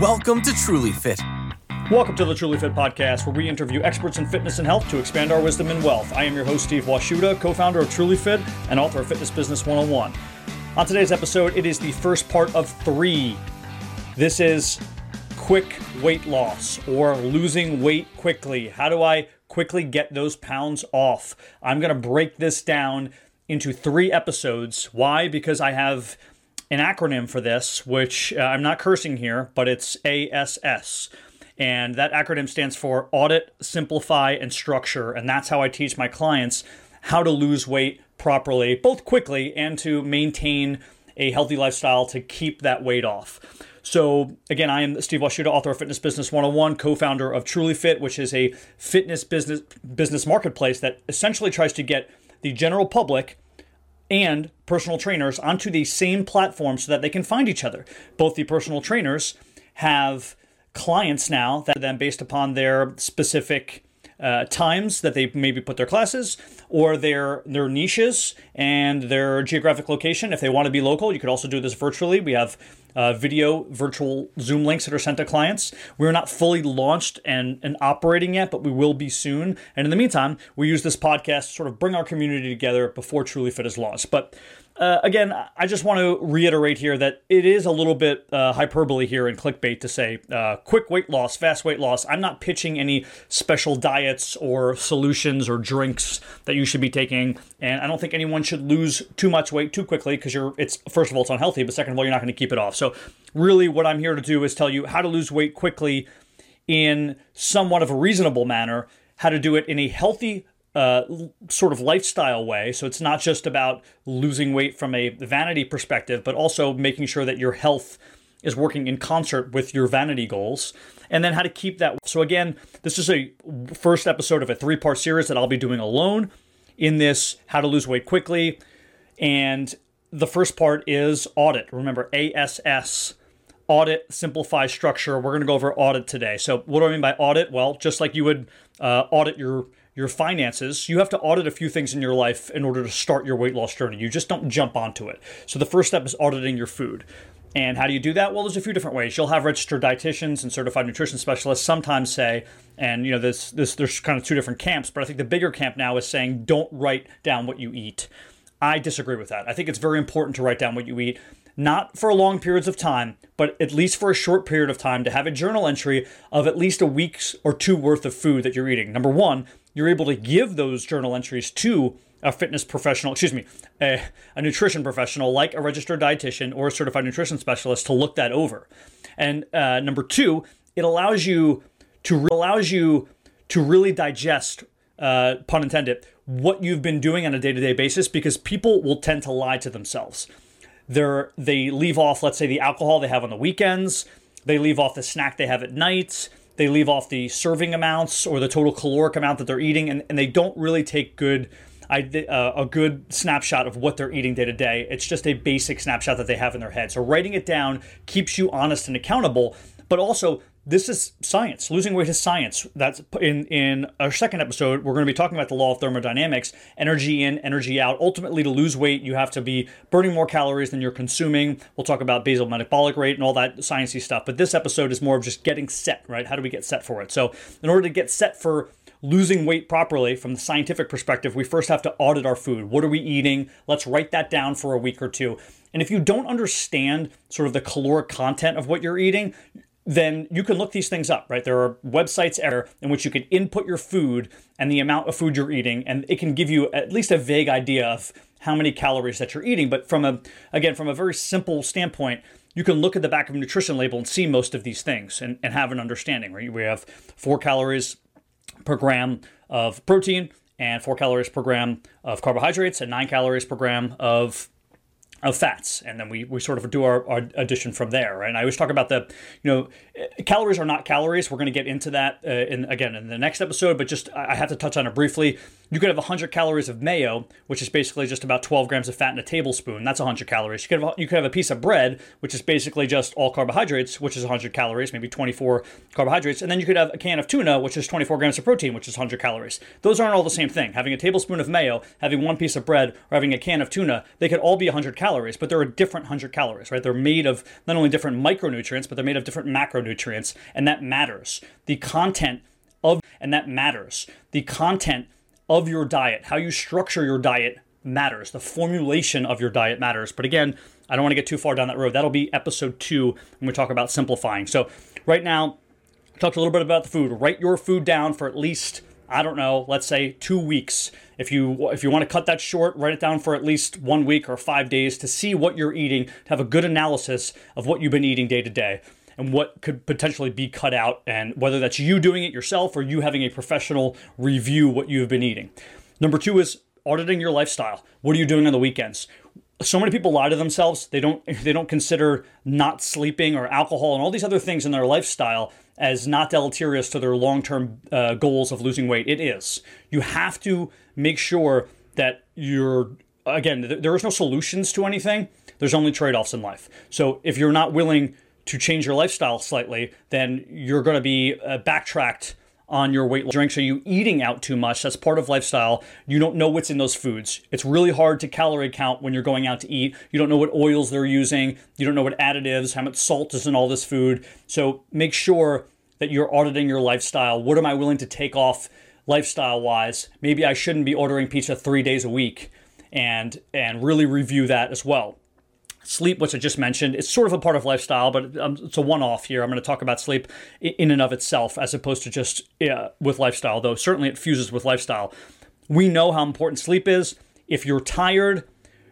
Welcome to Truly Fit. Welcome to the Truly Fit Podcast, where we interview experts in fitness and health to expand our wisdom and wealth. I am your host, Steve Washuta, co founder of Truly Fit and author of Fitness Business 101. On today's episode, it is the first part of three. This is quick weight loss or losing weight quickly. How do I quickly get those pounds off? I'm going to break this down into three episodes. Why? Because I have an acronym for this, which uh, I'm not cursing here, but it's ASS. And that acronym stands for Audit, Simplify, and Structure. And that's how I teach my clients how to lose weight properly, both quickly and to maintain a healthy lifestyle to keep that weight off. So, again, I am Steve Washuta, author of Fitness Business 101, co founder of Truly Fit, which is a fitness business, business marketplace that essentially tries to get the general public and personal trainers onto the same platform so that they can find each other. Both the personal trainers have clients now that then based upon their specific uh, times that they maybe put their classes or their their niches and their geographic location. If they want to be local, you could also do this virtually. We have uh, video virtual Zoom links that are sent to clients. We're not fully launched and, and operating yet, but we will be soon. And in the meantime, we use this podcast to sort of bring our community together before Truly Fit is launched. But uh, again, I just want to reiterate here that it is a little bit uh, hyperbole here in clickbait to say uh, quick weight loss, fast weight loss. I'm not pitching any special diets or solutions or drinks that you should be taking, and I don't think anyone should lose too much weight too quickly because you're. It's first of all, it's unhealthy, but second of all, you're not going to keep it off. So, really, what I'm here to do is tell you how to lose weight quickly in somewhat of a reasonable manner, how to do it in a healthy uh, sort of lifestyle way. So it's not just about losing weight from a vanity perspective, but also making sure that your health is working in concert with your vanity goals. And then how to keep that. So, again, this is a first episode of a three part series that I'll be doing alone in this How to Lose Weight Quickly. And the first part is audit. Remember, ASS audit, simplify, structure. We're going to go over audit today. So, what do I mean by audit? Well, just like you would uh, audit your your finances, you have to audit a few things in your life in order to start your weight loss journey. You just don't jump onto it. So the first step is auditing your food. And how do you do that? Well, there's a few different ways. You'll have registered dietitians and certified nutrition specialists sometimes say, and you know, this this there's kind of two different camps, but I think the bigger camp now is saying don't write down what you eat. I disagree with that. I think it's very important to write down what you eat, not for long periods of time, but at least for a short period of time to have a journal entry of at least a week's or two worth of food that you're eating. Number one, you're able to give those journal entries to a fitness professional, excuse me, a, a, nutrition professional like a registered dietitian or a certified nutrition specialist to look that over. And uh, number two, it allows you to re- allows you to really digest, uh, pun intended, what you've been doing on a day to day basis because people will tend to lie to themselves. They're, they leave off, let's say, the alcohol they have on the weekends. They leave off the snack they have at night they leave off the serving amounts or the total caloric amount that they're eating, and, and they don't really take good uh, a good snapshot of what they're eating day to day. It's just a basic snapshot that they have in their head. So writing it down keeps you honest and accountable, but also this is science. Losing weight is science. That's in in our second episode. We're going to be talking about the law of thermodynamics: energy in, energy out. Ultimately, to lose weight, you have to be burning more calories than you're consuming. We'll talk about basal metabolic rate and all that sciencey stuff. But this episode is more of just getting set. Right? How do we get set for it? So, in order to get set for losing weight properly from the scientific perspective, we first have to audit our food. What are we eating? Let's write that down for a week or two. And if you don't understand sort of the caloric content of what you're eating, then you can look these things up, right? There are websites in which you can input your food and the amount of food you're eating, and it can give you at least a vague idea of how many calories that you're eating. But from a again, from a very simple standpoint, you can look at the back of a nutrition label and see most of these things and, and have an understanding, right? We have four calories per gram of protein and four calories per gram of carbohydrates and nine calories per gram of of fats and then we, we sort of do our, our addition from there right? And i always talk about the you know calories are not calories. We're going to get into that uh, in again in the next episode but just i have to touch on it briefly You could have 100 calories of mayo, which is basically just about 12 grams of fat in a tablespoon. That's 100 calories. You could have, you could have a piece of bread, which is basically just all carbohydrates, which is 100 calories, maybe 24 carbohydrates. And then you could have a can of tuna, which is 24 grams of protein, which is 100 calories. Those aren't all the same thing. Having a tablespoon of mayo, having one piece of bread, or having a can of tuna, they could all be 100 calories, but they're a different 100 calories, right? They're made of not only different micronutrients, but they're made of different macronutrients, and that matters. The content of, and that matters. The content of your diet, how you structure your diet matters. The formulation of your diet matters. But again, I don't want to get too far down that road. That'll be episode two when we talk about simplifying. So, right now, talked a little bit about the food. Write your food down for at least I don't know, let's say 2 weeks. If you if you want to cut that short, write it down for at least 1 week or 5 days to see what you're eating, to have a good analysis of what you've been eating day to day and what could potentially be cut out, and whether that's you doing it yourself or you having a professional review what you've been eating. Number two is auditing your lifestyle. What are you doing on the weekends? So many people lie to themselves. They don't they don't consider not sleeping or alcohol and all these other things in their lifestyle as not deleterious to their long-term uh, goals of losing weight. It is. You have to make sure that you're again. There is no solutions to anything. There's only trade-offs in life. So if you're not willing to change your lifestyle slightly, then you're going to be uh, backtracked on your weight loss drinks. Are you eating out too much? That's part of lifestyle. You don't know what's in those foods. It's really hard to calorie count when you're going out to eat. You don't know what oils they're using. You don't know what additives, how much salt is in all this food. So make sure that you're auditing your lifestyle. What am I willing to take off lifestyle wise? Maybe I shouldn't be ordering pizza three days a week and and really review that as well. Sleep, which I just mentioned, it's sort of a part of lifestyle, but um, it's a one off here. I'm going to talk about sleep in and of itself as opposed to just with lifestyle, though certainly it fuses with lifestyle. We know how important sleep is. If you're tired,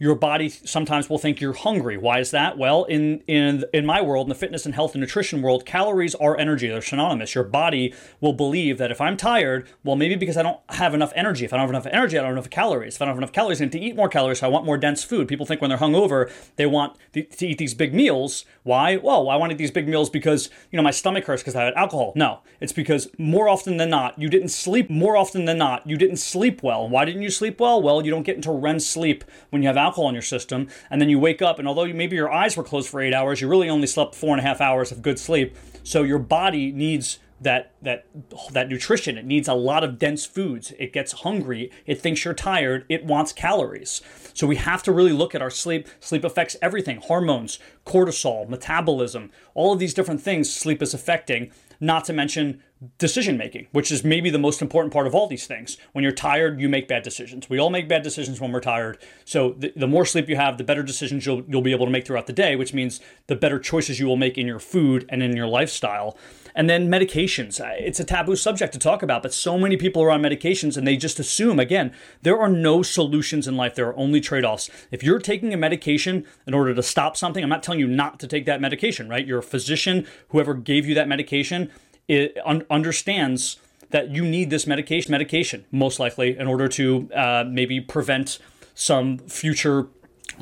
your body sometimes will think you're hungry. Why is that? Well, in in in my world, in the fitness and health and nutrition world, calories are energy. They're synonymous. Your body will believe that if I'm tired, well, maybe because I don't have enough energy. If I don't have enough energy, I don't have enough calories. If I don't have enough calories, I need to eat more calories. So I want more dense food. People think when they're hungover, they want to eat these big meals. Why? Well, I wanted these big meals because you know my stomach hurts because I had alcohol. No, it's because more often than not, you didn't sleep. More often than not, you didn't sleep well. Why didn't you sleep well? Well, you don't get into REM sleep when you have alcohol alcohol in your system, and then you wake up, and although you, maybe your eyes were closed for eight hours, you really only slept four and a half hours of good sleep. So your body needs that that that nutrition. It needs a lot of dense foods. It gets hungry. It thinks you're tired. It wants calories. So we have to really look at our sleep. Sleep affects everything: hormones, cortisol, metabolism, all of these different things. Sleep is affecting. Not to mention decision making, which is maybe the most important part of all these things. When you're tired, you make bad decisions. We all make bad decisions when we're tired. So the, the more sleep you have, the better decisions you'll, you'll be able to make throughout the day, which means the better choices you will make in your food and in your lifestyle. And then medications. It's a taboo subject to talk about, but so many people are on medications and they just assume, again, there are no solutions in life. There are only trade offs. If you're taking a medication in order to stop something, I'm not telling you not to take that medication, right? Your physician, whoever gave you that medication, it un- understands that you need this medication, medication most likely, in order to uh, maybe prevent some future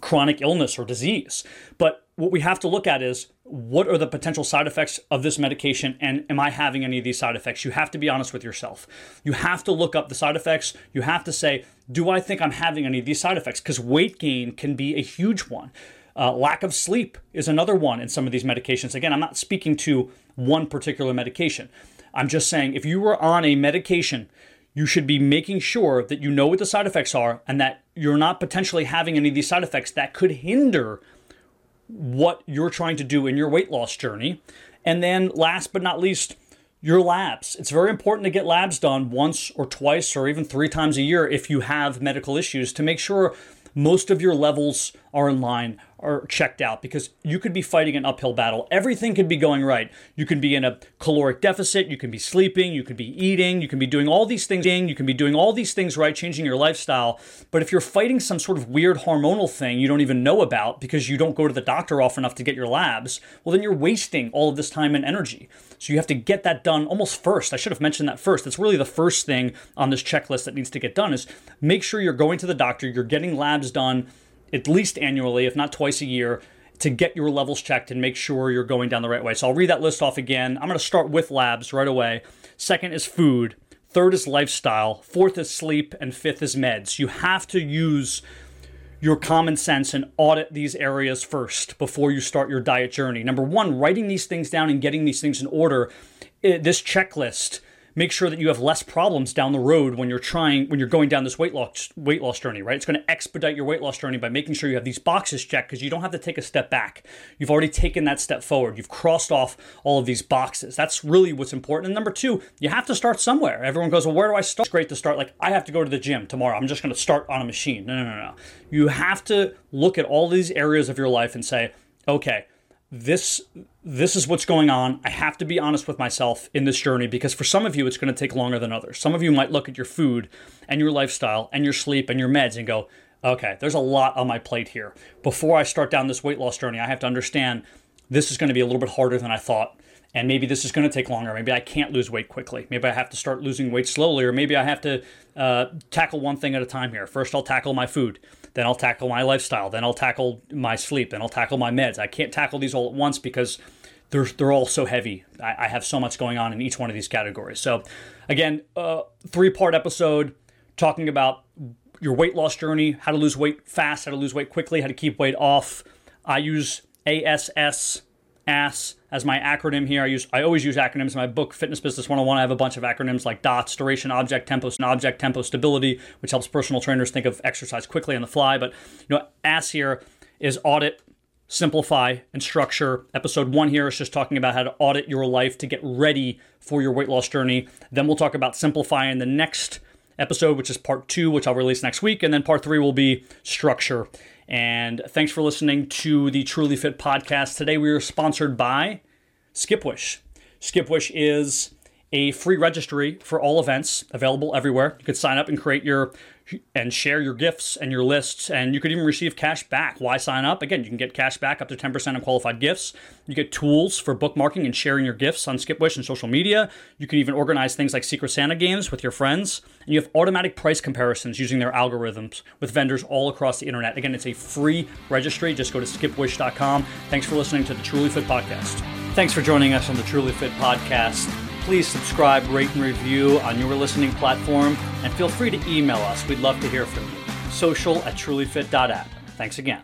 chronic illness or disease. But what we have to look at is what are the potential side effects of this medication and am I having any of these side effects? You have to be honest with yourself. You have to look up the side effects. You have to say, do I think I'm having any of these side effects? Because weight gain can be a huge one. Uh, lack of sleep is another one in some of these medications. Again, I'm not speaking to one particular medication. I'm just saying if you were on a medication, you should be making sure that you know what the side effects are and that you're not potentially having any of these side effects that could hinder what you're trying to do in your weight loss journey. And then, last but not least, your labs. It's very important to get labs done once or twice or even three times a year if you have medical issues to make sure most of your levels are in line are checked out because you could be fighting an uphill battle. Everything could be going right. You can be in a caloric deficit, you can be sleeping, you could be eating, you can be doing all these things, you can be doing all these things right, changing your lifestyle. But if you're fighting some sort of weird hormonal thing you don't even know about because you don't go to the doctor often enough to get your labs, well, then you're wasting all of this time and energy. So you have to get that done almost first. I should have mentioned that first. That's really the first thing on this checklist that needs to get done is make sure you're going to the doctor, you're getting labs done at least annually, if not twice a year, to get your levels checked and make sure you're going down the right way. So I'll read that list off again. I'm going to start with labs right away. Second is food. Third is lifestyle. Fourth is sleep. And fifth is meds. You have to use your common sense and audit these areas first before you start your diet journey. Number one, writing these things down and getting these things in order. Eh, this checklist make sure that you have less problems down the road when you're trying when you're going down this weight loss weight loss journey, right? It's going to expedite your weight loss journey by making sure you have these boxes checked because you don't have to take a step back. You've already taken that step forward. You've crossed off all of these boxes. That's really what's important. And number 2, you have to start somewhere. Everyone goes, "Well, where do I start?" It's great to start like I have to go to the gym tomorrow. I'm just going to start on a machine. No, no, no, no. You have to look at all these areas of your life and say, "Okay, this this is what's going on. I have to be honest with myself in this journey because for some of you it's going to take longer than others. Some of you might look at your food and your lifestyle and your sleep and your meds and go, "Okay, there's a lot on my plate here. Before I start down this weight loss journey, I have to understand this is going to be a little bit harder than I thought." And maybe this is going to take longer. Maybe I can't lose weight quickly. Maybe I have to start losing weight slowly, or maybe I have to uh, tackle one thing at a time here. First, I'll tackle my food then I'll tackle my lifestyle, then I'll tackle my sleep, then I'll tackle my meds. I can't tackle these all at once because they're, they're all so heavy. I, I have so much going on in each one of these categories. So, again, uh, three part episode talking about your weight loss journey, how to lose weight fast, how to lose weight quickly, how to keep weight off. I use ASS ASS as my acronym here. I use I always use acronyms in my book Fitness Business 101. I have a bunch of acronyms like DOTS, duration, object, tempo, and object, tempo, stability, which helps personal trainers think of exercise quickly on the fly. But you know, ASS here is audit, simplify, and structure. Episode one here is just talking about how to audit your life to get ready for your weight loss journey. Then we'll talk about simplifying the next episode, which is part two, which I'll release next week. And then part three will be structure. And thanks for listening to the Truly Fit podcast. Today we are sponsored by Skipwish. Skipwish is a free registry for all events available everywhere. You could sign up and create your and share your gifts and your lists, and you could even receive cash back. Why sign up? Again, you can get cash back up to 10% on qualified gifts. You get tools for bookmarking and sharing your gifts on Skipwish and social media. You can even organize things like Secret Santa games with your friends. And you have automatic price comparisons using their algorithms with vendors all across the internet. Again, it's a free registry. Just go to skipwish.com. Thanks for listening to the Truly Fit Podcast. Thanks for joining us on the Truly Fit Podcast please subscribe, rate, and review on your listening platform, and feel free to email us. We'd love to hear from you. Social at trulyfit.app. Thanks again.